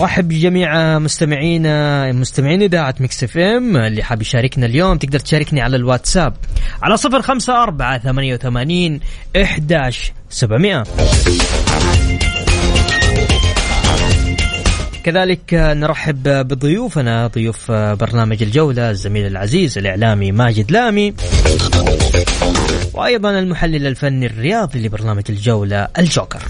رحب بجميع مستمعينا مستمعين إذاعة Mix FM اللي حاب يشاركنا اليوم. تقدر تشاركني على الواتساب على صفر خمسة أربعة ثمانية وثمانين إحداش سبعمائة كذلك نرحب بضيوفنا ضيوف برنامج الجولة الزميل العزيز الإعلامي ماجد لامي وأيضا المحلل الفني الرياضي لبرنامج الجولة الجوكر.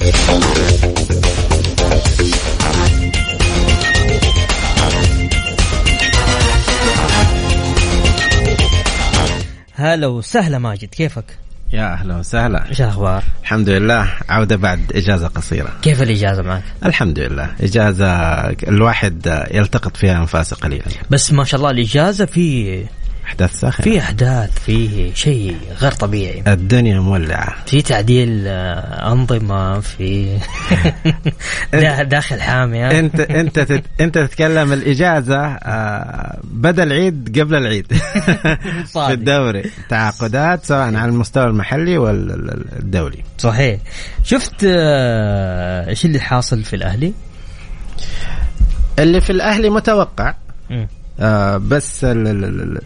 هلا وسهلا ماجد كيفك؟ يا أهلا وسهلا إيش الأخبار؟ الحمد لله عودة بعد إجازة قصيرة كيف الإجازة معك؟ الحمد لله إجازة الواحد يلتقط فيها أنفاسه قليلا بس ما شاء الله الإجازة في أحداث ساخنة. في أحداث في شيء غير طبيعي. الدنيا مولعة. في تعديل آه، أنظمة في دا- داخل حامية. انت أنت تت أنت تتكلم الإجازة آه، بدا العيد قبل العيد. في الدوري. تعاقدات سواء على المستوى المحلي والدولي. صحيح. شفت آه، إيش اللي حاصل في الأهلي؟ اللي في الأهلي متوقع. آه بس ال ال ال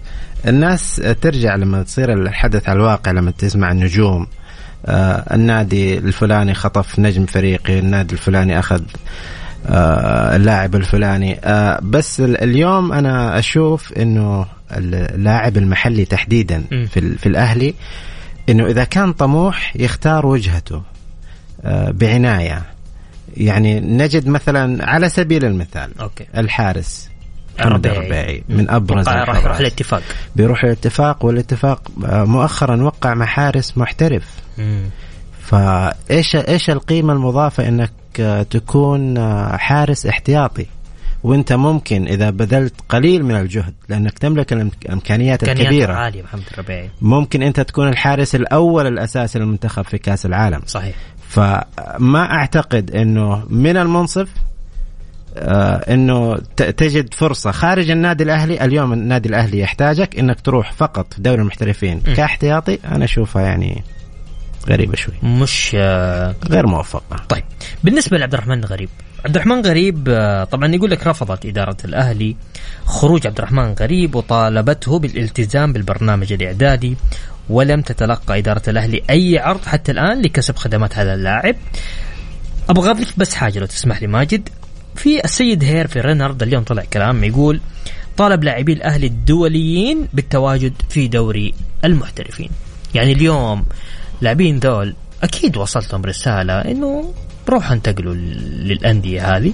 الناس ترجع لما تصير الحدث على الواقع لما تسمع النجوم. آه النادي الفلاني خطف نجم فريقي النادي الفلاني أخذ آه اللاعب الفلاني. آه بس ال- اليوم أنا أشوف أنه اللاعب المحلي تحديدا. في, ال- في الأهلي أنه إذا كان طموح يختار وجهته آه بعناية. يعني نجد مثلا على سبيل المثال أوكي. الحارس. محمد الربيعي من أبرز راح. يروح الاتفاق. بيروح الاتفاق والاتفاق آه، مؤخرا وقع مع حارس محترف. مم. فايش إيش القيمة المضافة إنك آه، تكون آه، حارس احتياطي؟ وإنت ممكن إذا بذلت قليل من الجهد لأنك تملك الإمكانيات إمكانيات الكبيرة. عالية محمد الربيعي ممكن إنت تكون الحارس الأول الأساسي للمنتخب في كأس العالم. صحيح. فما أعتقد إنه من المنصف إنه ت- تجد فرصة خارج النادي الأهلي. اليوم النادي الأهلي يحتاجك إنك تروح فقط في دوري المحترفين م. كاحتياطي. أنا أشوفها يعني غريبة شوي. مش آه، غير موفقة. طيب. بالنسبة لعبد الرحمن غريب. عبد الرحمن غريب آه، طبعا يقول لك رفضت إدارة الأهلي خروج عبد الرحمن غريب وطالبته بالالتزام بالبرنامج الإعدادي ولم تتلقى إدارة الأهلي أي عرض حتى الآن لكسب خدمات هذا اللاعب. أبغى أضيف بس حاجة لو تسمح لي ماجد. في السيد هيرفي رينارد اليوم طلع كلام يقول طالب لاعبي الأهلي الدوليين بالتواجد في دوري المحترفين. يعني اليوم لاعبين ذول أكيد وصلتهم رسالة إنه روحوا انتقلوا لل- للأندية هذه.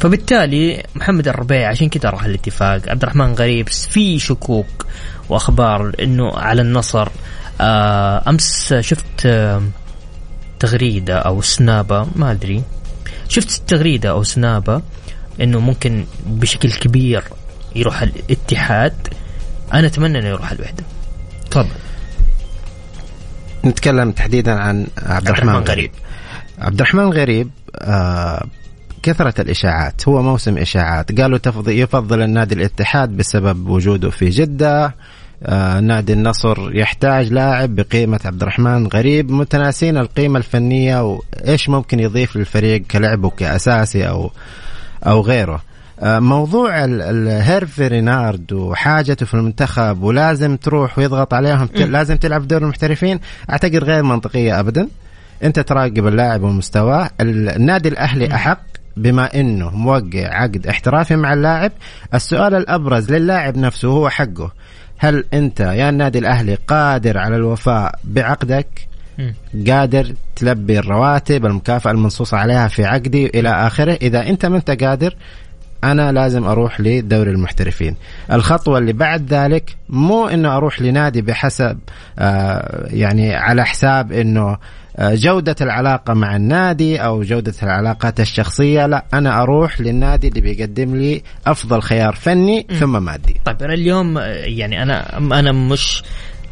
فبالتالي محمد الربيع عشان كذا راح الاتفاق. عبد الرحمن غريب في شكوك وأخبار إنه على النصر. آه أمس شفت آه تغريدة أو سنابة ما أدري. شفت تغريدة أو سنابة إنه ممكن بشكل كبير يروح الاتحاد. أنا أتمنى إنه يروح الوحدة. تفضل. نتكلم تحديدا عن عبد الرحمن الرحمن غريب. عبد الرحمن غريب آه كثرة الإشاعات. هو موسم إشاعات. قالوا تفضل يفضل النادي الاتحاد بسبب وجوده في جدة. آه نادي النصر يحتاج لاعب بقيمة عبد الرحمن غريب متناسين القيمة الفنية وإيش ممكن يضيف للفريق كلعبه كأساسي أو أو غيره. آه، موضوع ال- الهيرفي رينارد وحاجته في المنتخب ولازم تروح ويضغط عليهم لازم تلعب دور المحترفين أعتقد غير منطقية ابدا. أنت تراقب اللاعب ومستواه. ال- النادي الأهلي أحق بما إنه موقع عقد احترافي مع اللاعب. السؤال الأبرز للاعب نفسه هو حقه. هل أنت يا النادي الأهلي قادر على الوفاء بعقدك؟ قادر تلبي الرواتب المكافأة المنصوص عليها في عقدي إلى آخره؟ إذا أنت ما أنت قادر أنا لازم أروح لدوري المحترفين. الخطوة اللي بعد ذلك مو أنه أروح لنادي بحسب آه يعني على حساب أنه آه، جودة العلاقة مع النادي أو جودة العلاقات الشخصية لا أنا أروح للنادي اللي بيقدم لي أفضل خيار فني ثم مادي. طيب أنا اليوم آه، يعني أنا أنا مش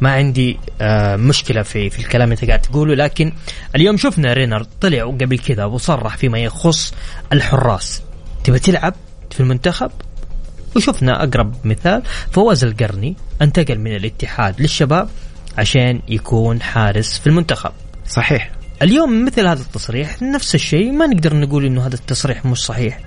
ما عندي آه مشكلة في في الكلام اللي قاعد تقوله لكن اليوم شفنا رينارد طلع قبل كذا وصرح فيما يخص الحراس. تبى تلعب؟ في المنتخب وشفنا أقرب مثال فواز القرني انتقل من الاتحاد للشباب عشان يكون حارس في المنتخب صحيح اليوم مثل هذا التصريح نفس الشيء ما نقدر نقول إنه هذا التصريح مش صحيح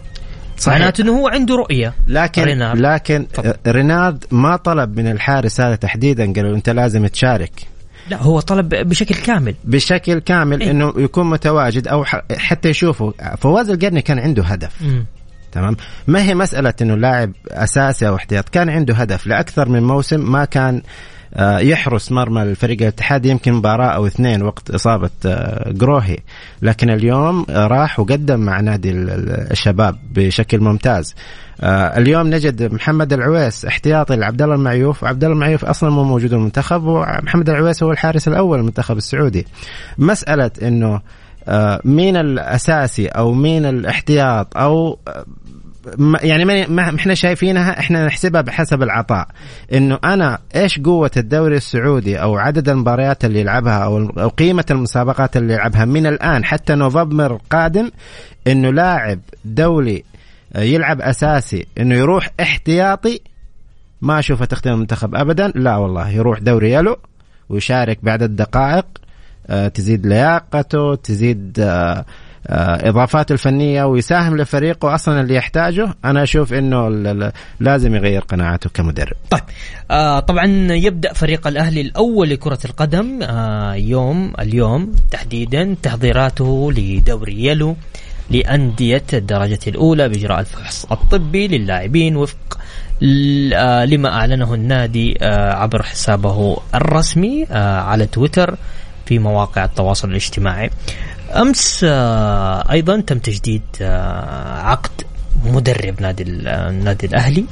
صحيح. معناته إنه هو عنده رؤية لكن رينارد. لكن طب. رينارد ما طلب من الحارس هذا تحديدا قالوا أنت لازم تشارك لا هو طلب بشكل كامل بشكل كامل إيه؟ إنه يكون متواجد أو حتى يشوفوا فواز القرني كان عنده هدف م. تمام؟ ما هي مسألة إنه لاعب أساسي أو احتياط؟ كان عنده هدف لأكثر من موسم ما كان آه، يحرس مرمى الفريق الاتحاد يمكن مباراة أو اثنين وقت إصابة جروهي. آه، لكن اليوم راح وقدم مع نادي الشباب بشكل ممتاز. آه، اليوم نجد محمد العويس احتياطي لعبد الله المعيوف. وعبد الله المعيوف أصلا مو موجود المنتخب ومحمد العويس هو الحارس الأول للمنتخب السعودي. مسألة إنه مين الأساسي أو مين الاحتياط أو يعني ما إحنا شايفينها إحنا نحسبها بحسب العطاء. إنه أنا إيش قوة الدوري السعودي أو عدد المباريات اللي يلعبها أو قيمة المسابقات اللي يلعبها من الآن حتى نوفمبر القادم إنه لاعب دولي يلعب أساسي إنه يروح احتياطي ما أشوفه تختم المنتخب ابدا. لا والله يروح دوري يلو ويشارك بعدد دقائق. آه، تزيد لياقته تزيد آه، آه، إضافاته الفنية ويساهم لفريقه أصلا اللي يحتاجه. أنا أشوف إنه لازم يغير قناعاته كمدرب. طيب. آه طبعا يبدأ فريق الأهلي الأول لكرة القدم آه يوم اليوم تحديدا تحضيراته لدوري يلو لأندية الدرجة الأولى بإجراء الفحص الطبي للاعبين وفق آه، لما أعلنه النادي آه، عبر حسابه الرسمي على تويتر. في مواقع التواصل الاجتماعي. أمس آه، أيضا تم تجديد آه، عقد مدرب نادي النادي الأهلي.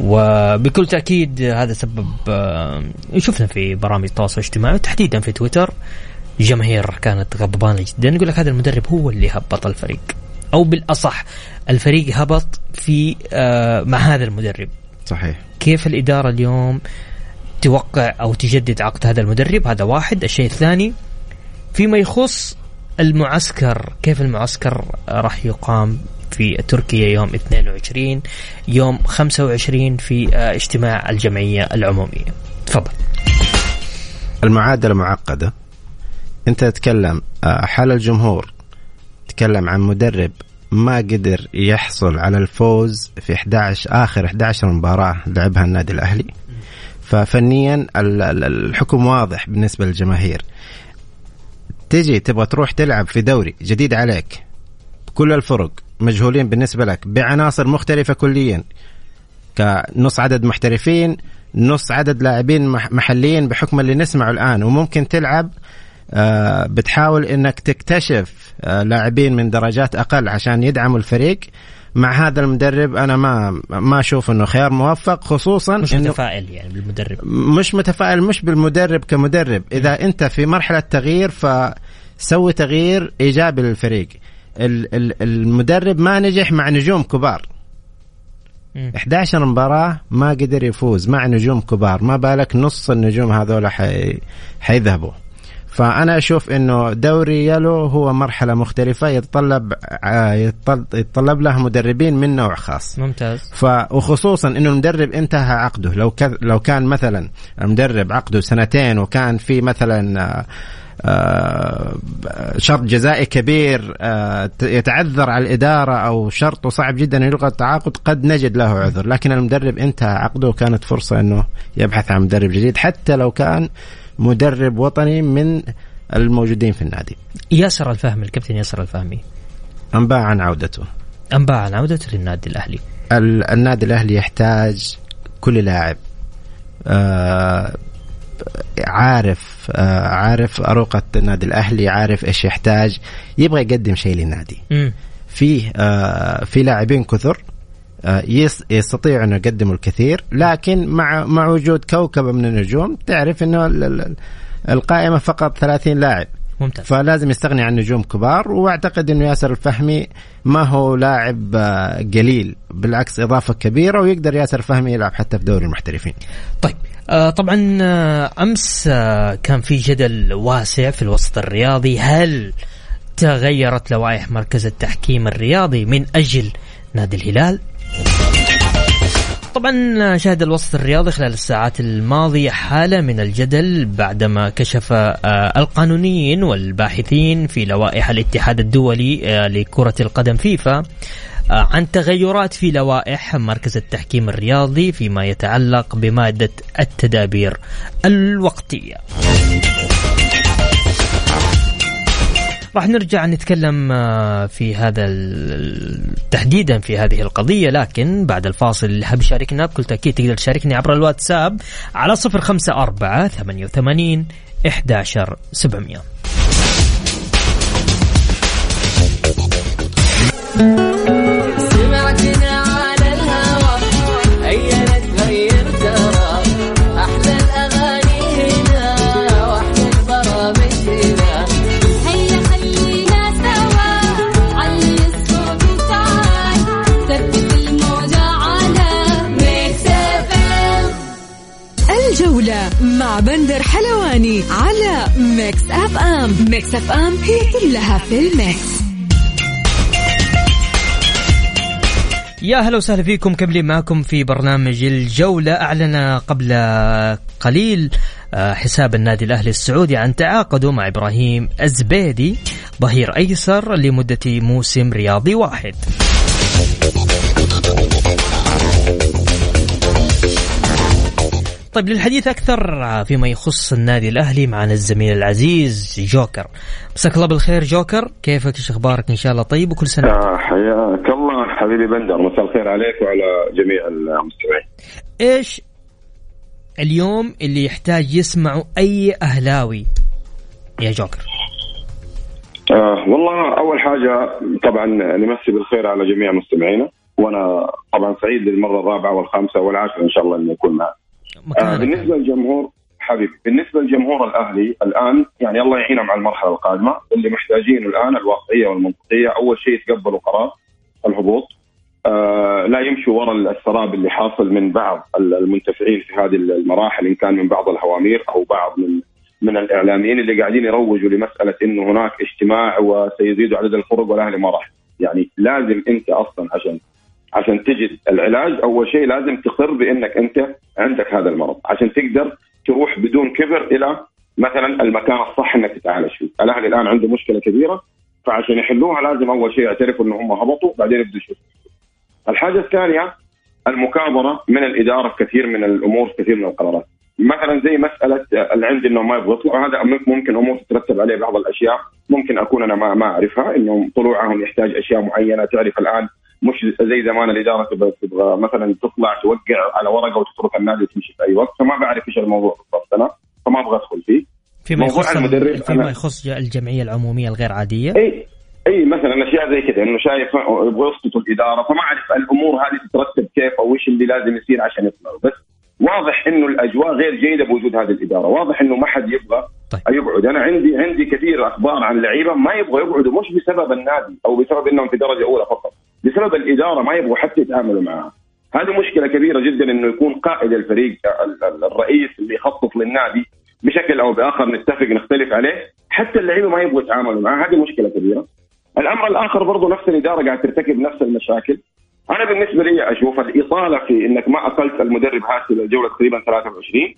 وبكل تأكيد هذا سبب آه، شفنا في برامج التواصل الاجتماعي تحديدا في تويتر جماهير كانت غضبانة جدا. يقول لك هذا المدرب هو اللي هبط الفريق أو بالأصح الفريق هبط في مع هذا المدرب. صحيح. كيف الإدارة اليوم توقع أو تجدد عقد هذا المدرب. هذا واحد. الشيء الثاني فيما يخص المعسكر كيف المعسكر راح يقام في تركيا يوم 22 يوم 25 في آه، اجتماع الجمعية العمومية. تفضل. المعادلة معقدة. أنت تتكلم آه، حال الجمهور تتكلم عن مدرب ما قدر يحصل على الفوز في 11 آخر 11 مباراة لعبها النادي الأهلي. ففنيا الحكم واضح بالنسبة للجماهير. تجي تبغى تروح تلعب في دوري جديد عليك كل الفرق مجهولين بالنسبة لك بعناصر مختلفة كليا. كنص عدد محترفين نص عدد لاعبين محليين بحكم اللي نسمعه الآن. وممكن تلعب آه بتحاول إنك تكتشف آه لاعبين من درجات أقل عشان يدعموا الفريق. مع هذا المدرب أنا ما ما أشوف إنه خيار موفق خصوصا مش متفائل يعني بالمدرب. مش متفائل مش بالمدرب كمدرب. إذا أنت في مرحلة تغيير فسوي تغيير إيجابي للفريق. المدرب ما نجح مع نجوم كبار. 11 مباراة ما قدر يفوز مع نجوم كبار. ما بالك نص النجوم هذول حي... حيذهبوا. فأنا أشوف إنه دوري يلو هو مرحلة مختلفة يتطلب يتطلب له مدربين من نوع خاص. ممتاز. ف وخصوصا إنه المدرب انتهى عقده. لو لو كان مثلا المدرب عقده سنتين وكان في مثلا آه، شرط جزائي كبير آه، يتعذر على الإدارة أو شرطه صعب جدا يلغى التعاقد قد نجد له عذر. لكن المدرب انتهى عقده وكانت فرصة أنه يبحث عن مدرب جديد. حتى لو كان مدرب وطني من الموجودين في النادي. ياسر الفهمي الكابتن ياسر الفهمي. أنباء عن عودته. أنباء عن عودته للنادي الأهلي. النادي الأهلي يحتاج كل لاعب. آه عارف آه عارف أروقة النادي الأهلي عارف إيش يحتاج. يبغى يقدم شيء للنادي. فيه آه في لاعبين كثر. يستطيع انه يقدموا الكثير لكن مع مع وجود كوكبة من النجوم تعرف إنه القائمة فقط 30 لاعب ممتاز فلازم يستغني عن نجوم كبار وأعتقد إنه ياسر الفهمي ما هو لاعب آه، قليل بالعكس إضافة كبيرة ويقدر ياسر الفهمي يلعب حتى في دوري المحترفين. طيب آه طبعا آه أمس آه كان في جدل واسع في الوسط الرياضي هل تغيرت لوائح مركز التحكيم الرياضي من أجل نادي الهلال؟ طبعا شهد الوسط الرياضي خلال الساعات الماضية حالة من الجدل بعدما كشف آه، القانونيين والباحثين في لوائح الاتحاد الدولي آه، لكرة القدم فيفا آه، عن تغيرات في لوائح مركز التحكيم الرياضي فيما يتعلق بمادة التدابير الوقتية. راح نرجع نتكلم آه، في هذا تحديدا في هذه القضية لكن بعد الفاصل اللي حاب يشاركنا بكل تأكيد تقدر تشاركني عبر الواتساب على 054 88 11 700 Mix FM. Mix FM هي كلها في ال mix. يا هلا وسهلا فيكم. كملين معكم في برنامج الجولة أعلن قبل قليل آه، حساب النادي الأهلي السعودي عن تعاقده مع إبراهيم الزبيدي ظهير أيسر لمدة موسم رياضي واحد. طيب للحديث أكثر فيما يخص النادي الأهلي معنا الزميل العزيز جوكر. مساك الله بالخير جوكر. كيفك؟ إيش أخبارك؟ إن شاء الله طيب وكل سنة آه حياك الله حبيبي بندر. مساء الخير عليك وعلى جميع المستمعين. إيش اليوم اللي يحتاج يسمعه أي أهلاوي يا جوكر؟ آه والله أول حاجة طبعا نمسي بالخير على جميع مستمعينا وأنا طبعا سعيد للمرة الرابعة والخامسة والعاشرة إن شاء الله اني اكون معك. آه بالنسبة للجمهور حبيبي بالنسبة لجمهور الأهلي الآن يعني الله يعينهم على المرحلة القادمة اللي محتاجينه الآن الواقعية والمنطقية أول شيء يتقبلوا قرار الهبوط. آه لا يمشوا وراء السراب اللي حاصل من بعض المنتفعين في هذه المراحل إن كان من بعض الهوامير أو بعض من من الإعلاميين اللي قاعدين يروجوا لمسألة إنه هناك اجتماع وسيزيد عدد الفرق والأهلي ما راح. يعني لازم أنت أصلا عشان عشان تجد العلاج أول شيء لازم تقر بإنك أنت عندك هذا المرض عشان تقدر تروح بدون كبر إلى مثلا المكان الصح إنك تتعالج فيه، الاهلي الآن عنده مشكلة كبيرة فعشان يحلوها لازم أول شيء يعترفوا ان هم هبطوا بعدين يبدوا يشوفوا. الحاجة الثانية المكابرة من الإدارة في كثير من الأمور في كثير من القرارات. مثلا زي مسألة العند إنه ما يبغوا يطلعوا هذا ممكن أمور تترتب عليه بعض الأشياء ممكن أكون أنا ما ما أعرفها انهم طلوعهم يحتاج أشياء معينة تعرف الآن مش زي زمان الإدارة تبغى تبغى مثلا تطلع توقع على ورقة وتترك النادي وتمشي في أي وقت فما بعرف إيش الموضوع بالضبط أنا فما أبغى أدخل فيه. فيما يخص المدرب فيما يخص الجمعية العمومية الغير عادية؟ إي إي مثلا أشياء زي كذا إنه شايف يبغوا يسقطوا الإدارة فما أعرف الأمور هذه تترتب كيف أو إيش اللي لازم يصير عشان يطلعوا. بس واضح إنه الأجواء غير جيدة بوجود هذه الإدارة، واضح إنه ما حد يبغى طيب. يقعد، أنا عندي عندي كثير أخبار عن لعيبة ما يبغوا يقعدوا مش بسبب النادي أو بسبب إنهم في درجة أولى فقط، بسبب الإدارة ما يبغوا حتى يتعاملوا معها. هذه مشكلة كبيرة جدا إنه يكون قائد الفريق الرئيس اللي يخطط للنادي بشكل أو بآخر نتفق نختلف عليه، حتى اللعيبة ما يبغوا يتعاملوا معها، هذه مشكلة كبيرة. الأمر الآخر برضه نفس الإدارة قاعد ترتكب نفس المشاكل. أنا بالنسبة لي أشوف الاطاله في إنك ما أقلت المدرب هاسي للجوله تقريبا 23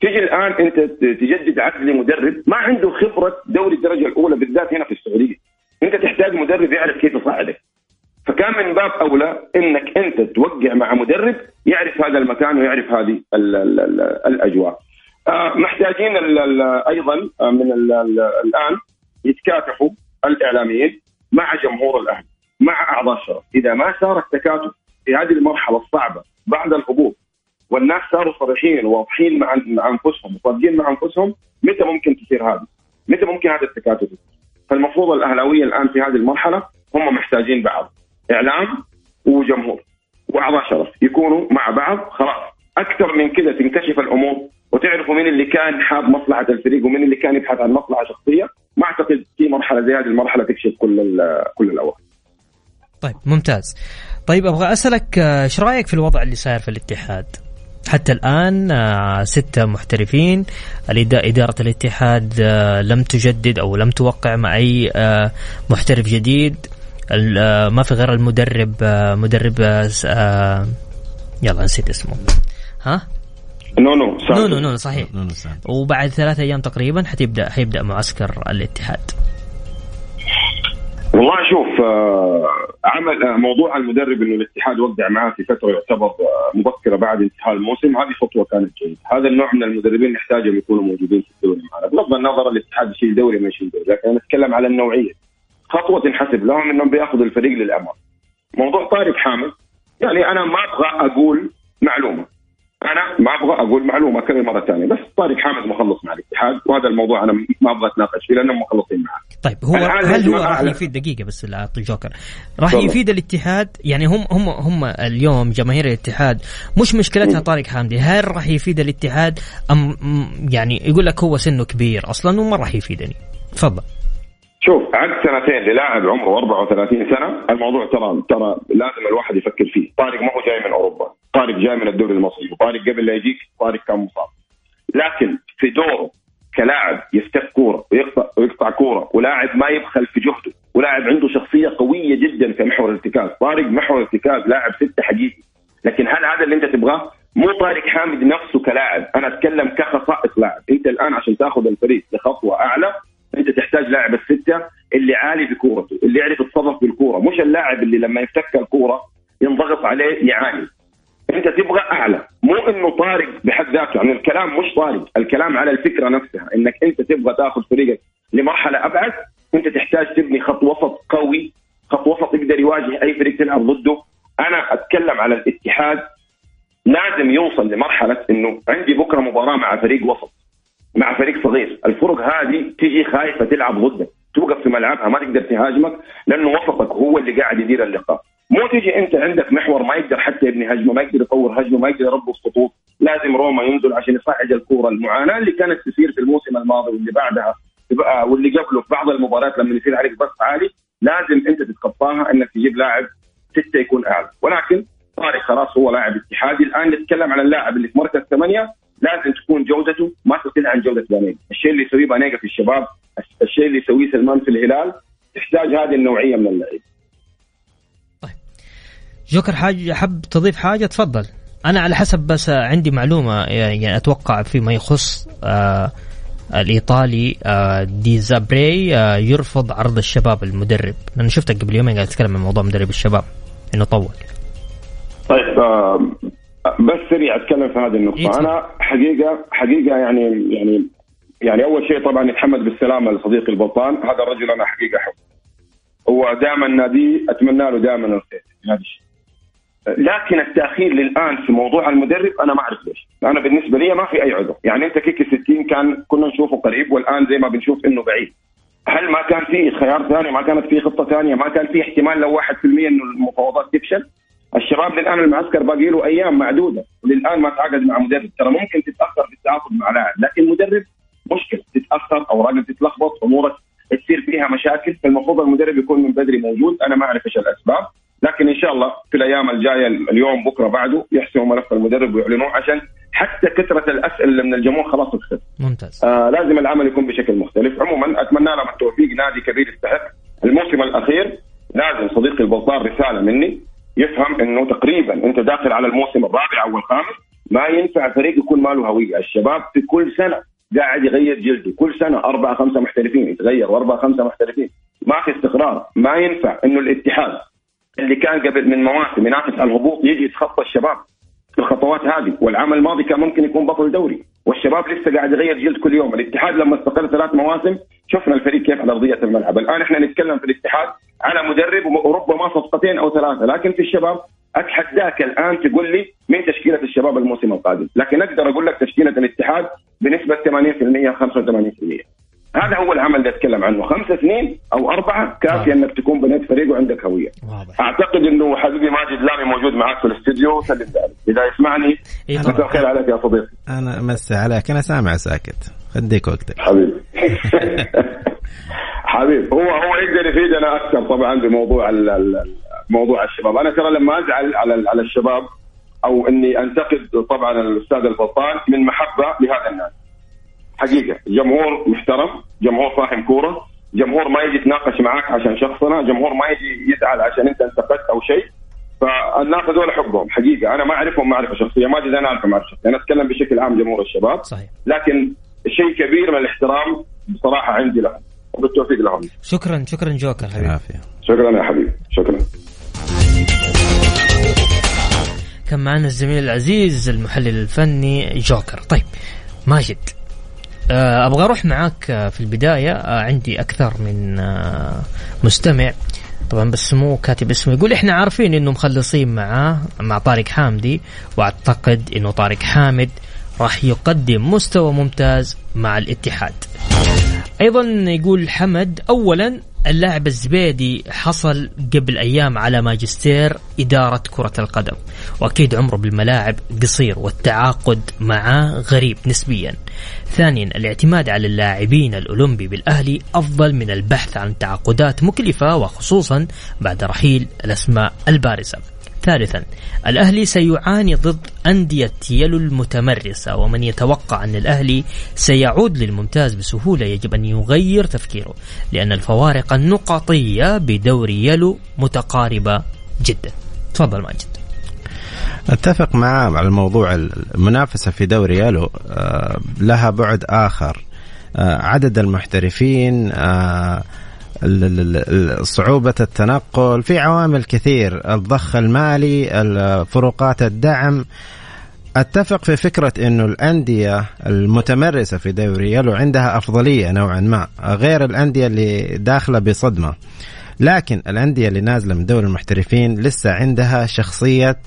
تيجي الآن أنت تجدد عقد لمدرب ما عنده خبرة دوري الدرجة الأولى بالذات هنا في السعودية. أنت تحتاج مدرب يعرف كيف يصعدك فكان من باب أولى إنك أنت توقع مع مدرب يعرف هذا المكان ويعرف هذه ال ال ال الأجواء آه محتاجين أيضا من ال الآن يتكاتفوا الإعلاميين مع جمهور الأهلي مع أعضاء الشرف إذا ما صار التكاتف في هذه المرحلة الصعبة بعد الهبوط والناس صاروا صريحين وواضحين مع أنفسهم وصادقين مع أنفسهم متى ممكن تصير هذه؟ متى ممكن هذا التكاتف؟ فالمفروض الأهلاوية الآن في هذه المرحلة هم محتاجين بعض إعلام وجمهور. واعضاء شرف يكونوا مع بعض خلاص. أكثر من كذا تنكشف الأمور وتعرفوا مين اللي كان حاب مصلحة الفريق ومين اللي كان يبحث عن مصلحة شخصية. ما أعتقد في مرحلة زي هذه المرحلة تكشف كل كل الاوراق طيب ممتاز. طيب أبغى أسألك آه، إيش رأيك في الوضع اللي صاير في الاتحاد؟ حتى الآن آه، ستة محترفين إدارة الاتحاد آه، لم تجدد أو لم توقع مع أي محترف جديد. ما في غير المدرب مدرب يلا نسيت اسمه. ها؟ نو نو نو نو نو صحيح. نو نو وبعد ثلاثة أيام تقريبا حتبدا حيبدأ معسكر الاتحاد. والله شوف آه، عمل آه، موضوع المدرب إنه الاتحاد وقع معاه في فترة يعتبر آه، مبكرة بعد انتهاء الموسم هذه خطوة كانت جيدة، هذا النوع من المدربين نحتاج ان يكونوا موجودين في الدوري معنا، بغض النظر الاتحاد يشيل دوري ما يشيل دوري، لكن أنا أتكلم على النوعية. خطوة تنحسب لهم إنهم بيأخذوا الفريق للأمام. موضوع طارق حامد يعني أنا ما أبغى أقول معلومة. أنا ما أبغى أقول معلومة كذا مرة ثانية بس طارق حامد مخلص مع الاتحاد وهذا الموضوع أنا ما أبغى أتناقش فيه لأنهم مخلصين معه. طيب هو هل هو راح يفيد دقيقة بس أعطي جوكر. راح يفيد الاتحاد؟ يعني هم هم هم اليوم جماهير الاتحاد مش مشكلتها طارق حامدي هل راح يفيد الاتحاد ام يعني يقول لك هو سنه كبير أصلا وما راح يفيدني؟ تفضل. شوف عقد سنتين للاعب عمره 34 سنة. الموضوع ترى ترى لازم الواحد يفكر فيه. طارق ما هو جاي من أوروبا. طارق جاي من الدوري المصري. وطارق قبل لا يجيك طارق كان مصاب. لكن في دوره كلاعب يفتك كورة ويقطع ويقطع كورة ولاعب ما يبخل في جهده. ولاعب عنده شخصية قوية جدا في محور الارتكاز طارق محور الارتكاز لاعب سته حقيقي لكن هل هذا اللي أنت تبغاه؟ مو طارق حامد نفسه كلاعب. أنا أتكلم كخصائص لاعب. أنت الآن عشان تأخذ الفريق لخطوة أعلى انت تحتاج لاعب الستة اللي عالي بكورته اللي يعرف يتصرف بالكورة مش اللاعب اللي لما يفتك الكورة ينضغط عليه يعاني. انت تبغى أعلى مو إنه طارق بحد ذاته يعني الكلام مش طارق الكلام على الفكرة نفسها إنك أنت تبغى تاخذ فريقك لمرحلة أبعد أنت تحتاج تبني خط وسط قوي خط وسط يقدر يواجه أي فريق تلعب ضده. أنا أتكلم على الاتحاد لازم يوصل لمرحلة إنه عندي بكرة مباراة مع فريق وسط. مع فريق صغير. الفرق هذه تيجي خايفة تلعب ضدك توقف في ملعبها ما تقدر تهاجمك لأنه وسطك هو اللي قاعد يدير اللقاء. مو تيجي أنت عندك محور ما يقدر حتى يبني هجمة ما يقدر يطور هجمة ما يقدر يربط خطوط. لازم روما ينزل عشان يصعد الكورة المعاناة اللي كانت تصير في الموسم الماضي واللي بعدها واللي قبله في بعض المباريات لما يصير عليك ضغط عالي لازم أنت تتخطاها إنك تجيب لاعب ستة يكون أعلى. ولكن طارق خلاص هو لاعب اتحادي. الآن نتكلم على اللاعب اللي في مركز ثمانية لازم تكون جودته ما تقل عن جودة بانيجا، الشيء اللي يسويه بانيجا في الشباب، الشيء اللي يسويه سلمان في الهلال تحتاج هذه النوعية من اللعيبه. طيب. جوكر حاجة حب تضيف حاجة؟ تفضل. أنا على حسب بس عندي معلومة يعني أتوقع فيما يخص آه الإيطالي آه ديزابري آه يرفض عرض الشباب المدرب. لأنه شفتك قبل يومين قاعد تتكلم عن موضوع مدرب الشباب إنه طول. طيب آه بس سريع أتكلم في هذه النقطة أنا حقيقة حقيقة يعني يعني يعني أول شيء طبعا يتحمد بالسلامه لصديقي البطان هذا الرجل أنا حقيقة أحبه هو دائما نادي أتمنى له دائما الخير في هذا الشيء لكن التأخير للآن في موضوع المدرب أنا ما أعرف ليش، أنا بالنسبة لي ما في أي عذر، يعني أنت كيكي 60 كان كنا نشوفه قريب والآن زي ما بنشوف إنه بعيد. هل ما كان في خيار ثاني؟ ما كانت في خطة ثانية؟ ما كان في احتمال لو 1% إنه المفاوضات تفشل؟ الشباب للآن المعسكر باقي له أيام معدودة وللآن ما تعاقد مع مدرب. ترى ممكن تتأخر في التعاقد مع لاعب لكن مدرب مشكلة تتأخر اوراقك تتلخبط أمورك تصير فيها مشاكل فالمفروض المدرب يكون من بدري موجود. أنا ما أعرف إيش الأسباب لكن إن شاء الله في الأيام الجاية اليوم بكرة بعده يحسموا ملف المدرب ويعلنوه عشان حتى كثرة الأسئلة من الجمهور خلاص تختفي. ممتاز. آه لازم العمل يكون بشكل مختلف، عموما أتمنى لهم التوفيق. نادي كبير يستحق. الموسم الأخير لازم صديقي البطار رسالة مني. يفهم إنه تقريبا أنت داخل على الموسم الرابع أو الخامس ما ينفع فريق يكون ما له هوية، الشباب في كل سنة قاعد يغير جلده، كل سنة أربعة خمسة محترفين يتغير وأربعة خمسة محترفين، ما في استقرار، ما ينفع إنه الاتحاد اللي كان قبل من مواسم ينافس على الهبوط يجي يتخطى الشباب في الخطوات هذه، والعام الماضي كان ممكن يكون بطل دوري، والشباب لسه قاعد يغير جلد كل يوم، الاتحاد لما استقر ثلاث مواسم شفنا الفريق كيف على أرضية الملعب، الآن إحنا نتكلم في الاتحاد على مدرب وربما صفقتين أو ثلاثة لكن في الشباب اتحداك الآن تقول لي من تشكيلة الشباب الموسم القادم؟ لكن أقدر أقول لك تشكيلة الاتحاد بنسبة 80% 85% هذا هو العمل اللي أتكلم عنه. خمس سنين أو أربعة كافيه إنك تكون بنيت فريق وعندك هوية. واضح. أعتقد إنه حبيبي ماجد لامي موجود معك في الاستديو سلم إذا يسمعني مساء الخير عليك يا صديقي. أنا مسي عليك. أنا سامع ساكت. خديك وقتك. حبيبي. حبيب هو هو يقدر يفيدنا أكثر طبعا بموضوع موضوع الشباب. أنا ترى لما أزعل على على الشباب أو إني أنتقد طبعا الأستاذ الفطان من محبة لهذا الناس حقيقة. جمهور محترم جمهور فاهم كورة جمهور ما يجي يتناقش معك عشان شخصنا جمهور ما يجي يزعل عشان انت انتقدت أو شيء. فالناس هذول احبهم حقيقة. أنا ما أعرفهم معرفة شخصية ما أدري أنا اعرفه معرفة شخصية. أنا أتكلم بشكل عام جمهور الشباب. صحيح. لكن شيء كبير من الاحترام بصراحة عندي لهم. وبالتوفيق لهم. شكرا شكرا جوكر حبيبي. شكرا يا حبيبي. شكرا. كان معنا الزميل العزيز المحلل الفني جوكر. طيب ماجد. أبغى أروح معاك آه، في البداية. آه، عندي أكثر من مستمع. طبعا بس مو كاتب اسمه. يقول إحنا عارفين إنه مخلصين معاه مع طارق حامدي. وأعتقد إنه طارق حامد راح يقدم مستوى ممتاز مع الاتحاد. أيضا يقول حمد اولا اللاعب الزبيدي حصل قبل أيام على ماجستير إدارة كرة القدم. وأكيد عمره بالملاعب قصير والتعاقد معاه غريب نسبيا. ثانيا الاعتماد على اللاعبين الأولمبي بالأهلي أفضل من البحث عن تعاقدات مكلفة وخصوصا بعد رحيل الأسماء البارزة. ثالثا الأهلي سيعاني ضد أندية يلو المتمرسة ومن يتوقع أن الأهلي سيعود للممتاز بسهولة يجب أن يغير تفكيره لأن الفوارق النقطية بدوري يلو متقاربة جدا. تفضل ماجد. أتفق معاه على الموضوع المنافسة في دوري يلو آه، لها بعد آخر. آه، عدد المحترفين آه، صعوبة التنقل في عوامل كثير الضخ المالي فروقات الدعم. أتفق في فكرة إنه الأندية المتمرسة في دوري يلو عندها أفضلية نوعا ما غير الأندية اللي داخلة بصدمة. لكن الأندية اللي نازلة من دوري المحترفين لسه عندها شخصية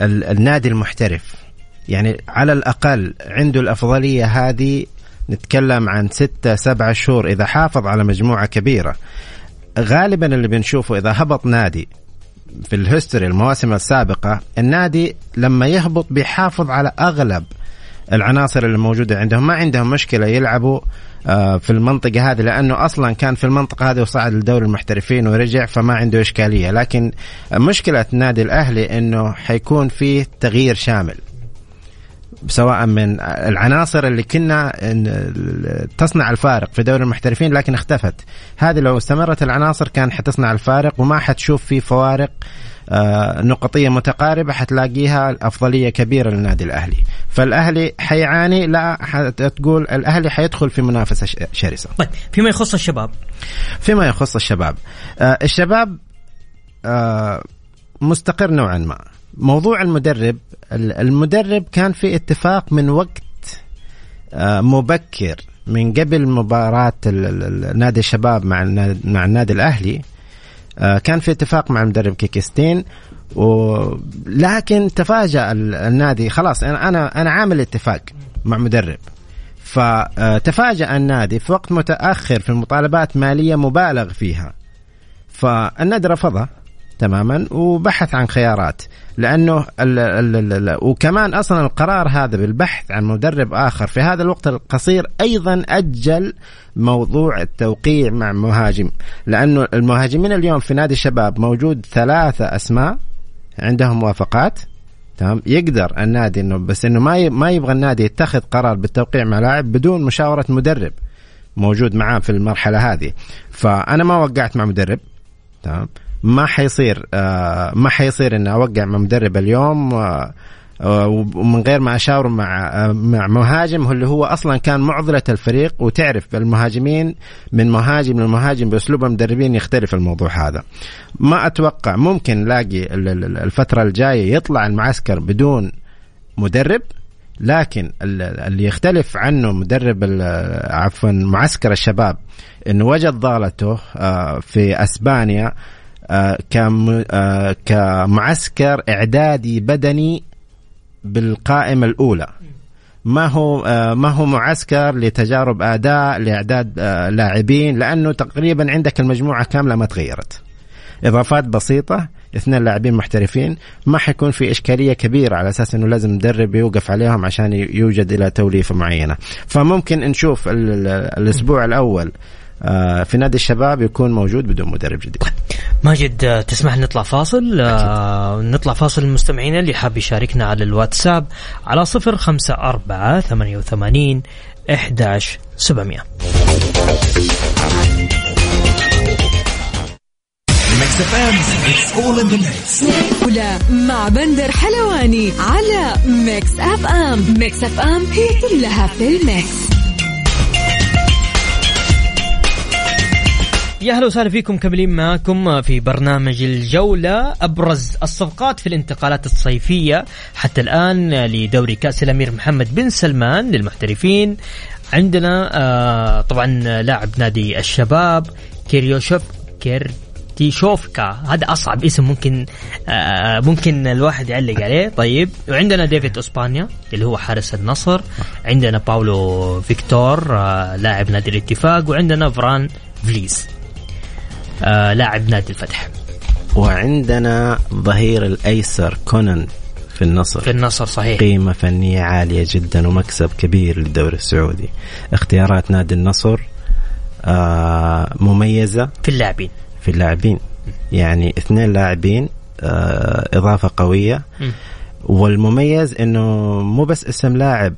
النادي المحترف. يعني على الأقل عنده الأفضلية هذه نتكلم عن ستة سبعة شهور إذا حافظ على مجموعة كبيرة. غالبا اللي بنشوفه إذا هبط نادي في الهستوري المواسم السابقة النادي لما يهبط بيحافظ على أغلب العناصر اللي موجودة عندهم. ما عندهم مشكلة يلعبوا في المنطقة هذه لأنه أصلا كان في المنطقة هذه وصعد لدوري المحترفين ورجع فما عنده إشكالية. لكن مشكلة النادي الأهلي أنه حيكون فيه تغيير شامل سواء من العناصر اللي كنا تصنع الفارق في دوري المحترفين لكن اختفت. هذه لو استمرت العناصر كان حتصنع الفارق وما حتشوف في فوارق آه، نقطية متقاربة حتلاقيها أفضلية كبيرة للنادي الأهلي. فالأهلي حيعاني لا تقول الأهلي حيدخل في منافسة شرسة. طيب فيما يخص الشباب؟ فيما يخص الشباب. آه، الشباب آه، مستقر نوعا ما. موضوع المدرب المدرب كان في اتفاق من وقت آه، مبكر من قبل مباراة نادي الشباب مع مع النادي الأهلي. آه، كان في اتفاق مع المدرب كيكستين ولكن تفاجأ النادي. خلاص أنا أنا أنا عامل اتفاق مع مدرب. فتفاجأ النادي في وقت متأخر في المطالبات مالية مبالغ فيها. فالنادي رفضها تماما وبحث عن خيارات. لأنه ال ال ال وكمان أصلا القرار هذا بالبحث عن مدرب آخر في هذا الوقت القصير أيضا أجل موضوع التوقيع مع مهاجم. لأنه المهاجمين اليوم في نادي الشباب موجود ثلاثة أسماء عندهم موافقات تمام؟ يقدر النادي إنه بس إنه ما ما يبغى النادي يتخذ قرار بالتوقيع مع لاعب بدون مشاورة مدرب موجود معاه في المرحلة هذه. فأنا ما وقعت مع مدرب تمام؟ ما حيصير آه، ما حيصير إني أوقع مع مدرب اليوم آه، ومن غير ما أشاور مع آه، مع مهاجم اللي هو أصلا كان معضلة الفريق وتعرف المهاجمين من مهاجم لمهاجم بأسلوب المدربين يختلف الموضوع هذا. ما أتوقع ممكن نلاقي الفترة الجاية يطلع المعسكر بدون مدرب لكن اللي يختلف عنه مدرب عفوا معسكر الشباب انه وجد ضالته آه، في أسبانيا آه، آه، كمعسكر إعدادي بدني بالقائمة الأولى. ما هو ما هو معسكر لتجارب أداء لإعداد لاعبين؟ لأنه تقريبا عندك المجموعة كاملة ما تغيرت. إضافات بسيطة اثنين لاعبين محترفين. ما حيكون في إشكالية كبيرة على أساس إنه لازم مدرب يوقف عليهم عشان يوجد إلى توليفة معينة. فممكن نشوف الأسبوع الأول آه، في نادي الشباب يكون موجود بدون مدرب جديد. ماجد آه، تسمح نطلع فاصل؟ آه نطلع فاصل المستمعين اللي حاب يشاركنا على الواتساب على صفر خمسة أربعة ثمانية وثمانين إحداش سبعمية. ميكس اف ام It's all in the mix مع بندر حلواني على Mix FM Mix FM هي كلها في ال mix. يا أهلا وسهلا فيكم كملين معكم في برنامج الجولة أبرز الصفقات في الانتقالات الصيفية حتى الآن لدوري كأس الأمير محمد بن سلمان للمحترفين. عندنا آه طبعا لاعب نادي الشباب كيريوشوف كير تيشوفكا هذا أصعب اسم ممكن آه ممكن الواحد يعلق عليه. طيب وعندنا ديفيد أوسبينا اللي هو حارس النصر. عندنا باولو فيكتور آه لاعب نادي الاتفاق. وعندنا فران فيليز آه لاعب نادي الفتح. وعندنا ظهير الأيسر كونان في النصر. في النصر صحيح. قيمة فنية عالية جدا ومكسب كبير للدوري السعودي. اختيارات نادي النصر آه مميزة في اللاعبين. في اللاعبين. يعني اثنين لاعبين آه إضافة قوية. والمميز إنه مو بس اسم لاعب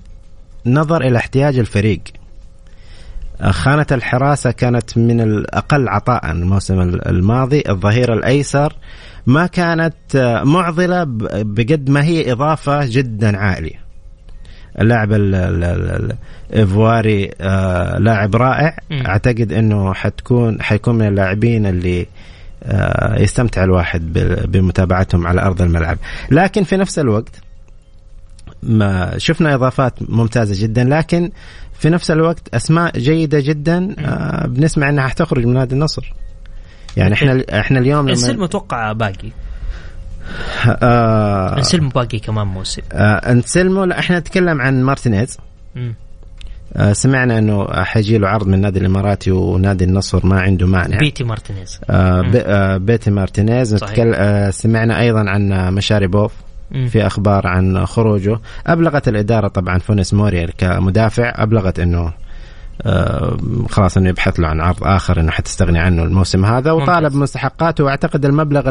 نظر إلى احتياج الفريق. آه، خانة الحراسة كانت من الأقل عطاء. الموسم الماضي الظهير الأيسر ما كانت آه، معضلة بقد ما هي إضافة جدا عالية. اللاعب الايفواري آه لاعب رائع. م. أعتقد إنه حتكون حيكون من اللاعبين اللي آه يستمتع الواحد بمتابعتهم على أرض الملعب. لكن في نفس الوقت ما شفنا إضافات ممتازة جدا لكن في نفس الوقت أسماء جيدة جدا آه بنسمع إنها حتخرج من نادي النصر. يعني إحنا إحنا اليوم لما متوقع باقي. آه انسلمو باقي كمان موسم. آه أنسلمو لا إحنا نتكلم عن مارتينيز. آه سمعنا إنه حيجي له عرض من النادي الإماراتي ونادي النصر ما عنده مانع. بيتي مارتينيز. آه آه بيتي مارتينيز. نتكلم آه سمعنا أيضا عن مشاري بوف. في أخبار عن خروجه. أبلغت الإدارة طبعا فونس موريا كمدافع. أبلغت إنه آه، خلاص إنه يبحث له عن عرض آخر إنه حتستغني عنه الموسم هذا. وطالب مستحقاته. وأعتقد المبلغ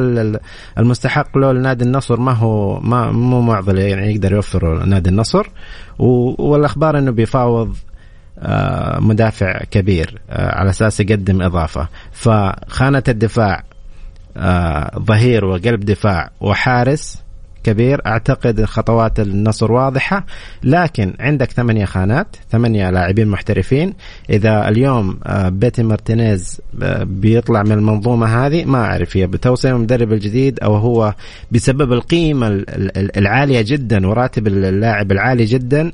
المستحق له لنادي النصر ما هو ما مو معضله يعني يقدر يوفره نادي النصر. والأخبار إنه بيفاوض آه، مدافع كبير آه، على أساس يقدم إضافة. فخانة الدفاع ظهير وقلب دفاع وحارس كبير. أعتقد خطوات النصر واضحة. لكن عندك ثمانية خانات ثمانية لاعبين محترفين. إذا اليوم آه، بيتي مارتينيز آه، بيطلع من المنظومة هذه ما أعرف هي بتوصية من المدرب الجديد أو هو بسبب القيمة العالية جدا وراتب اللاعب العالي جدا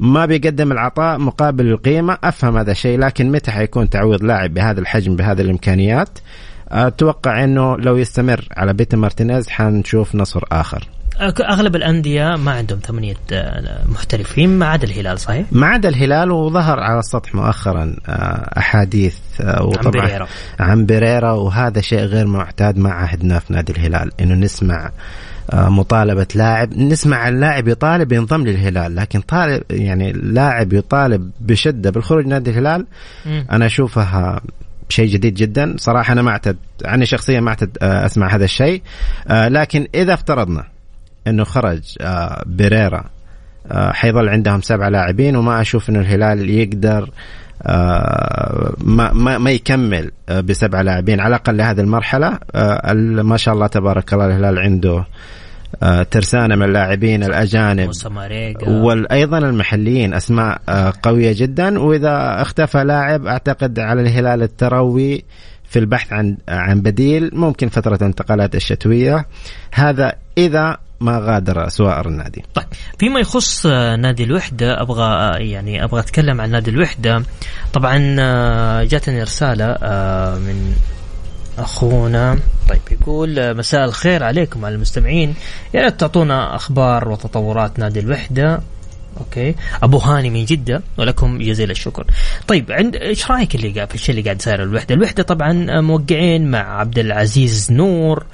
ما بيقدم العطاء مقابل القيمة. أفهم هذا الشيء لكن متى حيكون تعويض لاعب بهذا الحجم بهذه الإمكانيات؟ أتوقع إنه لو يستمر على بيتي مارتينيز حنشوف نصر آخر. أغلب الأندية ما عندهم ثمانية آه، محترفين ما عدا الهلال صحيح؟ ما عدا الهلال وظهر على السطح مؤخرا آه، أحاديث آه، وطبعا عن بيريرا عن بيريرا وهذا شيء غير معتاد ما عهدناه في نادي الهلال إنه نسمع مطالبة لاعب نسمع اللاعب يطالب ينضم للهلال لكن طالب يعني لاعب يطالب بشدة بالخروج نادي الهلال م. أنا أشوفها شيء جديد جدا صراحة أنا ما أعتد عني شخصيا ما أعتد أسمع هذا الشيء لكن إذا افترضنا إنه خرج آه، بيريرا. آه، حيظل عندهم سبعة لاعبين وما أشوف إنه الهلال يقدر آه، ما ما ما يكمل بسبعة لاعبين. على الأقل لهذه المرحلة ما شاء الله تبارك الله الهلال عنده ترسانة من اللاعبين الأجانب وأيضا المحليين أسماء قوية جدا. وإذا اختفى لاعب أعتقد على الهلال التروي في البحث عن عن بديل ممكن فترة الانتقالات الشتوية. هذا إذا ما غادر سوائر النادي. طيب فيما يخص نادي الوحدة أبغى يعني أبغى أتكلم عن نادي الوحدة. طبعا آه، جاتني رسالة آه، من أخونا. طيب يقول مساء الخير عليكم على المستمعين. يا ريت تعطونا أخبار وتطورات نادي الوحدة. أوكي. أبو هاني من جدة ولكم جزيل الشكر. طيب عند إيش رأيك اللي قاعد في الشيء اللي قاعد صاير الوحدة؟ الوحدة طبعا موقعين مع عبد العزيز نور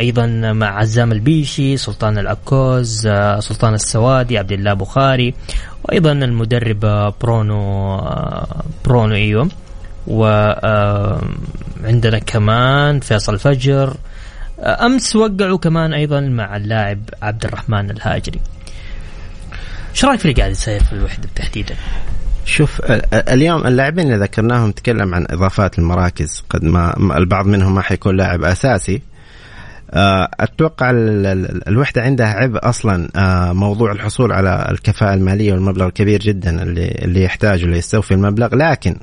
أيضا مع عزام البيشي سلطان العكوز سلطان السوادي عبد الله بخاري وأيضا المدرب برونو برونو أيوه. وعندنا كمان فيصل فجر. أمس وقعوا كمان أيضا مع اللاعب عبد الرحمن الهاجري. إيش رأيك في اللي قاعد يصير في الوحدة تحديدا؟ شوف اليوم اللاعبين اللي ذكرناهم تكلم عن إضافات المراكز قد ما البعض منهم ما حيكون لاعب أساسي أتوقع الوحدة عندها عبء أصلا موضوع الحصول على الكفاءة المالية والمبلغ الكبير جدا اللي اللي يحتاجه ليستوفي المبلغ. لكن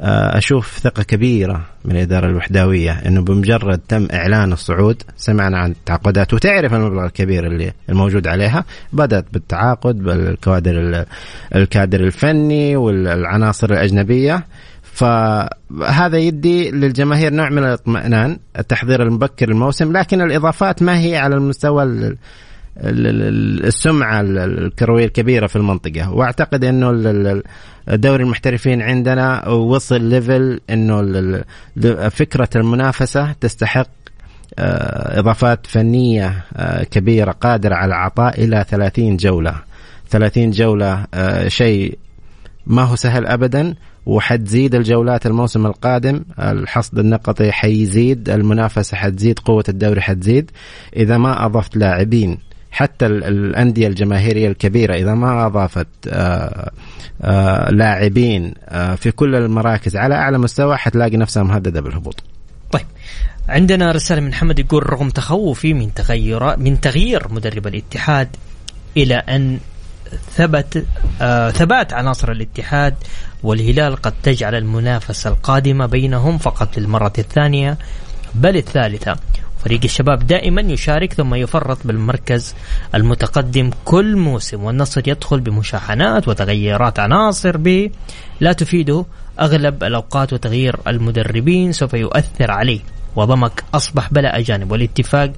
آه، أشوف ثقة كبيرة من الاداره الوحداوية إنه بمجرد تم إعلان الصعود سمعنا عن التعاقدات وتعرف المبلغ الكبير اللي الموجود عليها بدأت بالتعاقد بالكوادر الكادر الفني والعناصر الأجنبية. فهذا يدي للجماهير نوع من الاطمئنان التحضير المبكر الموسم لكن الإضافات ما هي على المستوى السمعة الكروية الكبيرة في المنطقة. وأعتقد إنه دوري المحترفين عندنا وصل ليفل إنه فكرة المنافسة تستحق آه، إضافات فنية آه، كبيرة قادرة على العطاء إلى 30 جولة. 30 جولة آه، شيء ما هو سهل ابدا. وحتزيد الجولات الموسم القادم الحصد النقطي حيزيد المنافسة حتزيد قوة الدوري حتزيد إذا ما أضفت لاعبين حتى الأندية الجماهيرية الكبيرة إذا ما أضافت آه، آه، لاعبين آه، في كل المراكز على أعلى مستوى حتلاقي نفسها مهددة بالهبوط. طيب عندنا رسالة من محمد يقول رغم تخوفي من تغير من تغيير مدرب الاتحاد إلى أن ثبت آه ثبات عناصر الاتحاد والهلال قد تجعل المنافسة القادمة بينهم فقط للمرة الثانية بل الثالثة. فريق الشباب دائما يشارك ثم يفرط بالمركز المتقدم كل موسم والنصر يدخل بمشاحنات وتغييرات عناصر ب لا تفيده أغلب الأوقات وتغيير المدربين سوف يؤثر عليه. وضمك أصبح بلا أجانب والاتفاق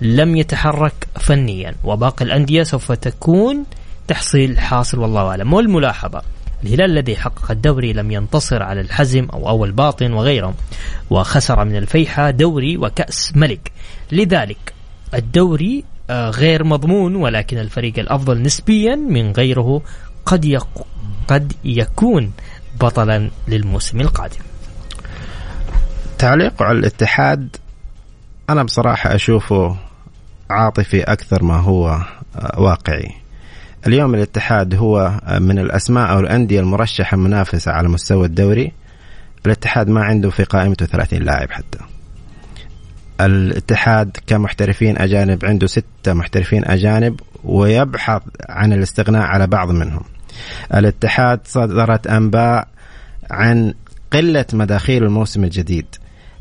لم يتحرك فنيا وباقي الأندية سوف تكون تحصيل حاصل والله أعلم. والملاحظة الهلال الذي حقق الدوري لم ينتصر على الحزم أو أول باطن وغيرهم وخسر من الفيحة دوري وكأس ملك. لذلك الدوري آه، غير مضمون ولكن الفريق الأفضل نسبيا من غيره قد. قد يكون بطلا للموسم القادم. تعليق على الاتحاد أنا بصراحة أشوفه عاطفي أكثر ما هو آه، واقعي. اليوم الاتحاد هو من الأسماء أو الأندية المرشحة منافسه على مستوى الدوري. الاتحاد ما عنده في قائمته 30 لاعب حتى. الاتحاد كمحترفين أجانب عنده ستة محترفين أجانب ويبحث عن الاستغناء على بعض منهم. الاتحاد صدرت أنباء عن قلة مداخيل الموسم الجديد.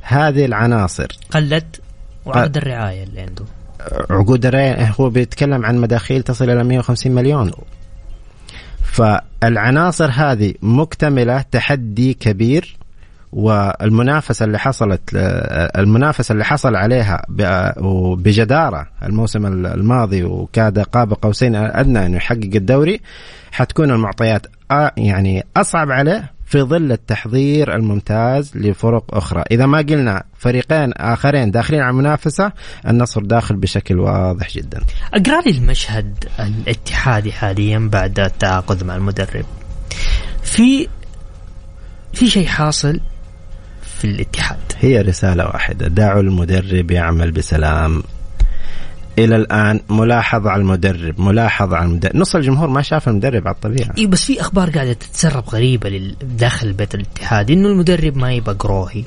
هذه العناصر قلت وعقد الرعاية اللي عنده. عقود الرعاية هو بيتكلم عن مداخيل تصل إلى 150 مليون. فالعناصر هذه مكتملة تحدي كبير والمنافسة اللي حصلت المنافسة اللي حصل عليها بجدارة الموسم الماضي وكاد قاب قوسين أدنى أنه يحقق الدوري حتكون المعطيات يعني أصعب عليه في ظل التحضير الممتاز لفرق أخرى. إذا ما قلنا فريقين آخرين داخلين على المنافسة النصر داخل بشكل واضح جدا. أقرأ لي المشهد الاتحادي حاليا بعد التعاقد مع المدرب. في في شيء حاصل في الاتحاد؟ هي رسالة واحدة. دعوا المدرب يعمل بسلام. إلى الآن ملاحظه على المدرب ملاحظه على المدرب. نص الجمهور ما شاف المدرب على الطبيعة. اي بس في أخبار قاعدة تتسرب غريبة داخل بيت الاتحاد إنه المدرب ما يبقى قروهي.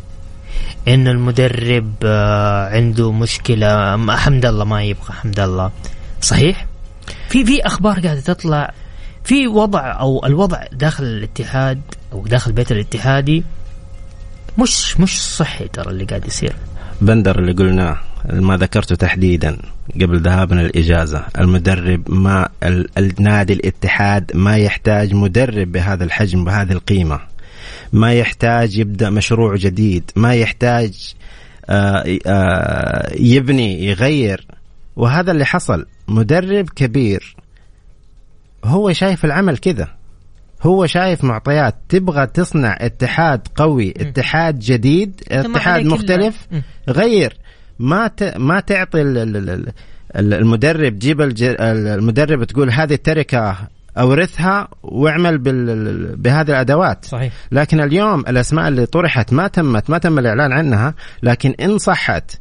إنه المدرب آه، عنده مشكلة حمد الله ما يبغى حمد الله. صحيح؟ في في أخبار قاعدة تطلع. في وضع أو الوضع داخل الاتحاد أو داخل بيت الاتحادي مش مش صحي ترى اللي قاعد يصير. بندر اللي قلناه. ما ذكرته تحديدا قبل ذهابنا الإجازة المدرب ما النادي الاتحاد ما يحتاج مدرب بهذا الحجم بهذه القيمة. ما يحتاج يبدأ مشروع جديد. ما يحتاج آه، آه، يبني يغير. وهذا اللي حصل. مدرب كبير هو شايف العمل كذا. هو شايف معطيات. تبغى تصنع اتحاد قوي اتحاد جديد اتحاد مختلف غير. ما ما تعطي المدرب جيب المدرب تقول هذه التركة أورثها واعمل بهذه الأدوات صحيح. لكن اليوم الأسماء اللي طرحت ما تمت ما تم الإعلان عنها لكن إن صحت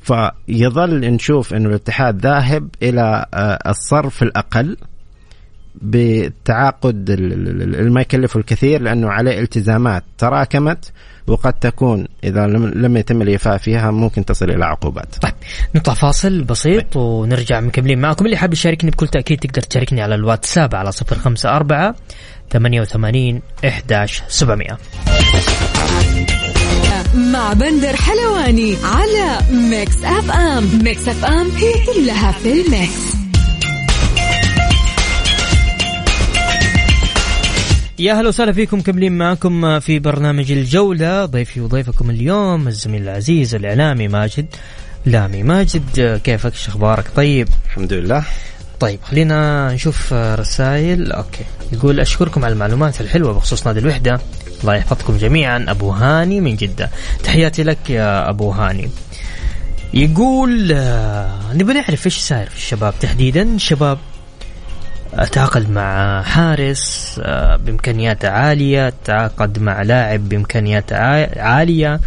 فيظل نشوف إنه الاتحاد ذاهب إلى آه، الصرف الأقل بتعاقد اللي ما يكلفه الكثير لأنه عليه التزامات تراكمت وقد تكون إذا لم يتم الإيفاء فيها ممكن تصل إلى عقوبات. طيب نطلع فاصل بسيط طيب. ونرجع مكملين معكم اللي حاب يشاركني بكل تأكيد تقدر تشاركني على الواتساب على 054 88 11 700. مع بندر حلواني على Mix FM، Mix FM هي كلها في ال mix. يا أهلا وسهلا فيكم كملين معكم في برنامج الجولة. ضيفي وضيفكم اليوم الزميل العزيز الإعلامي ماجد. لامي ماجد كيفك؟ أخبارك؟ طيب. الحمد لله. طيب خلينا نشوف رسائل. okay. يقول أشكركم على المعلومات الحلوة بخصوص نادي الوحدة. الله يحفظكم جميعا. أبو هاني من جدة. تحياتي لك يا أبو هاني. يقول آه، نبغى نعرف إيش صاير في الشباب؟ تحديدا شباب تعاقد مع حارس آه، بإمكانيات عالية تعاقد مع لاعب بإمكانيات عالية.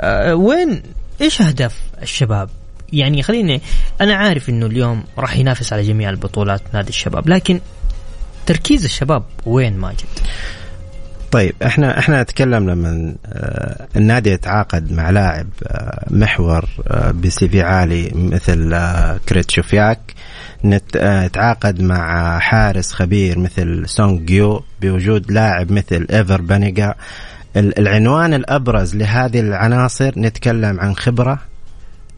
آه، وين إيش أهداف الشباب؟ يعني خليني أنا عارف إنه اليوم راح ينافس على جميع البطولات نادي الشباب لكن تركيز الشباب وين ماجد؟ طيب إحنا إحنا نتكلم لما آه، النادي يتعاقد مع لاعب محور ب CV عالي مثل كريتشوفياك. نتعاقد مع حارس خبير مثل سونغ جيو بوجود لاعب مثل إيفر بانيجا. العنوان الأبرز لهذه العناصر نتكلم عن خبرة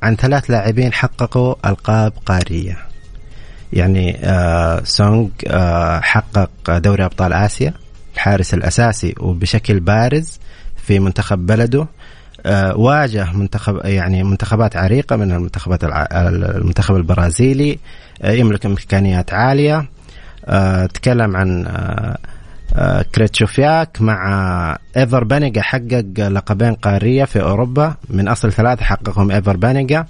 عن ثلاث لاعبين حققوا ألقاب قارية. يعني آه سونغ آه حقق دوري أبطال آسيا الحارس الأساسي وبشكل بارز في منتخب بلده. آه واجه منتخب يعني منتخبات عريقة من المنتخبات المنتخب البرازيلي يملك إمكانيات عالية. آه، تكلم عن آه، آه، كريتشوفياك مع إيفر بانيجا حقق لقبين قارية في أوروبا. من أصل ثلاثة حققهم إيفر بانيجا.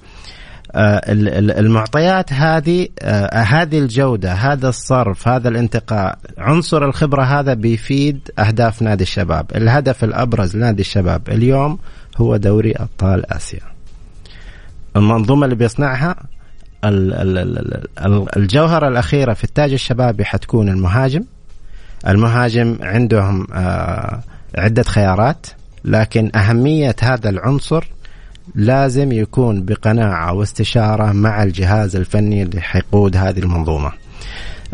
المعطيات هذه هذه الجودة هذا الصرف هذا الانتقاء عنصر الخبرة هذا بيفيد أهداف نادي الشباب. الهدف الأبرز لنادي الشباب اليوم هو دوري أبطال آسيا. المنظومة اللي بيصنعها الجوهرة الأخيرة في التاج الشبابي حتكون المهاجم. المهاجم عندهم آه، عدة خيارات لكن أهمية هذا العنصر لازم يكون بقناعة واستشارة مع الجهاز الفني اللي حيقود هذه المنظومة.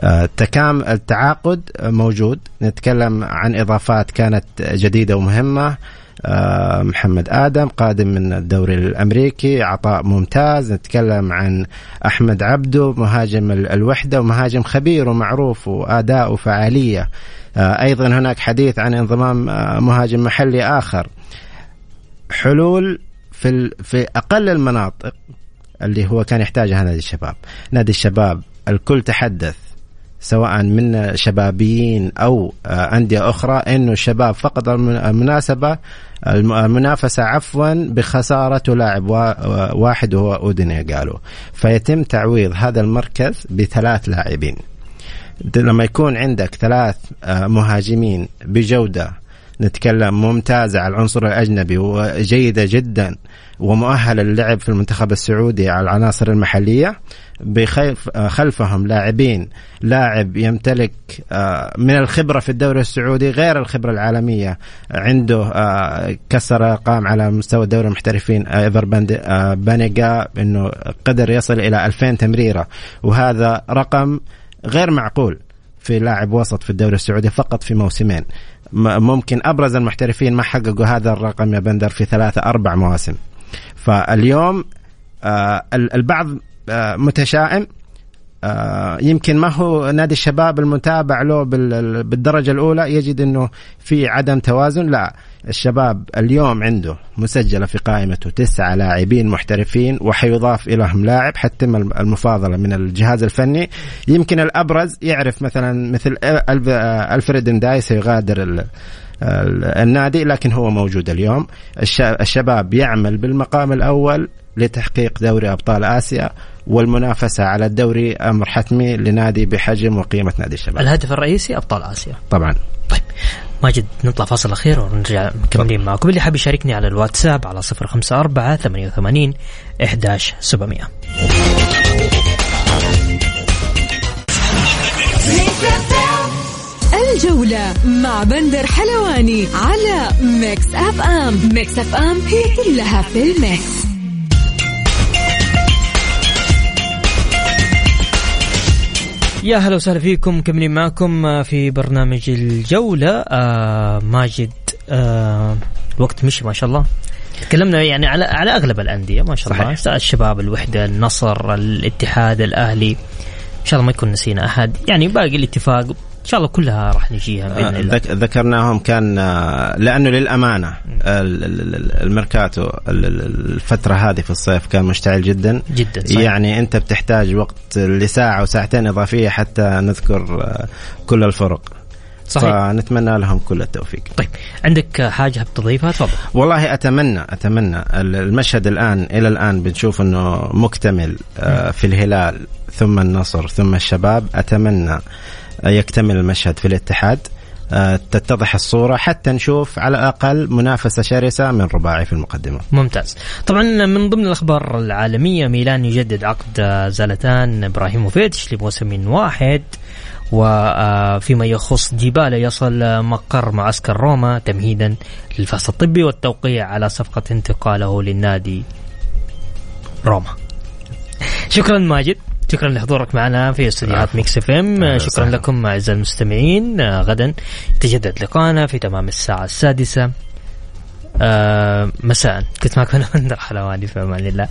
آه، تكام التعاقد موجود. نتكلم عن إضافات كانت جديدة ومهمة. آه، محمد آدم قادم من الدوري الأمريكي عطاء ممتاز. نتكلم عن أحمد عبدو مهاجم الوحدة ومهاجم خبير ومعروف وأداء وفعالية. آه، أيضا هناك حديث عن انضمام مهاجم محلي آخر. حلول في في أقل المناطق اللي هو كان يحتاجها نادي الشباب. نادي الشباب الكل تحدث. سواء من شبابيين أو أندية أخرى إنه الشباب فقط المناسبة المنافسة عفوا بخسارة لاعب واحد وهو أوديني قالوا. فيتم تعويض هذا المركز بثلاث لاعبين. لما يكون عندك ثلاث آه، مهاجمين بجودة نتكلم ممتازة على العنصر الأجنبي وجيدة جدا ومؤهلة للعب في المنتخب السعودي على العناصر المحلية. خلفهم لاعبين لاعب يمتلك آه، من الخبرة في الدوري السعودي غير الخبرة العالمية عنده آه، كسر أرقام على مستوى الدوري المحترفين آه، إيفر بانيجا أنه قدر يصل إلى 2000 تمريرة. وهذا رقم غير معقول في لاعب وسط في الدوري السعودي فقط في موسمين. ممكن أبرز المحترفين ما حققوا هذا الرقم يا بندر في ثلاثة أربع مواسم. فاليوم آه البعض آه متشائم آه يمكن ما هو نادي الشباب المتابع له بالدرجة الأولى يجد إنه في عدم توازن. لا الشباب اليوم عنده مسجلة في قائمته تسعة لاعبين محترفين وحيضاف إليهم لاعب حتتم المفاضلة من الجهاز الفني يمكن الأبرز يعرف مثلا مثل ألفريد نداي سيغادر النادي لكن هو موجود اليوم الشباب يعمل بالمقام الأول لتحقيق دوري أبطال آسيا والمنافسة على الدوري أمر حتمي لنادي بحجم وقيمة نادي الشباب. الهدف الرئيسي أبطال آسيا. طبعا. طيب ماجد نطلع فاصل أخير ونرجع مكملين معكم. اللي حاب يشاركني على الواتساب على 054 88 11700 الجولة مع بندر حلواني على Mix FM. Mix FM هي كلها في ال mix. يا هلا وسهلا فيكم مكملين معكم في برنامج الجولة آه ماجد آه الوقت مشي ما شاء الله. تكلمنا يعني على على أغلب الأندية ما شاء الله. صحيح. الشباب الوحدة النصر الاتحاد الأهلي. إن شاء الله ما يكون نسينا أحد. يعني باقي الاتفاق شاء الله كلها راح نجيها بإذن آه، الله. ذكرناهم كان آه، لأنه للأمانة الميركاتو الفترة هذه في الصيف كان مشتعل جدا. جدا صحيح. يعني أنت بتحتاج وقت لساعة وساعتين إضافية حتى نذكر آه، كل الفرق. صحيح. فنتمنى لهم كل التوفيق. طيب عندك حاجة بتضيفها؟ تفضل. والله أتمنى أتمنى. المشهد الآن إلى الآن بنشوف إنه مكتمل في الهلال ثم النصر ثم الشباب. أتمنى يكتمل المشهد في الاتحاد. آه، تتضح الصورة حتى نشوف على الأقل منافسة شرسة من رباعي في المقدمة. ممتاز. طبعا من ضمن الأخبار العالمية ميلان يجدد عقد زلتان إبراهيموفيتش لموسم واحد وفيما يخص ديبالا يصل مقر معسكر روما تمهيدا للفحص الطبي والتوقيع على صفقة انتقاله للنادي روما. شكرا ماجد. شكرا لحضورك معنا في استديوهات Mix FM. شكرا صحيح. لكم أعزائي المستمعين. آه، غدا يتجدد لقاءنا في تمام الساعة السادسة. آه مساء. كنت معكم أنا بندر حلواني في أمان الله.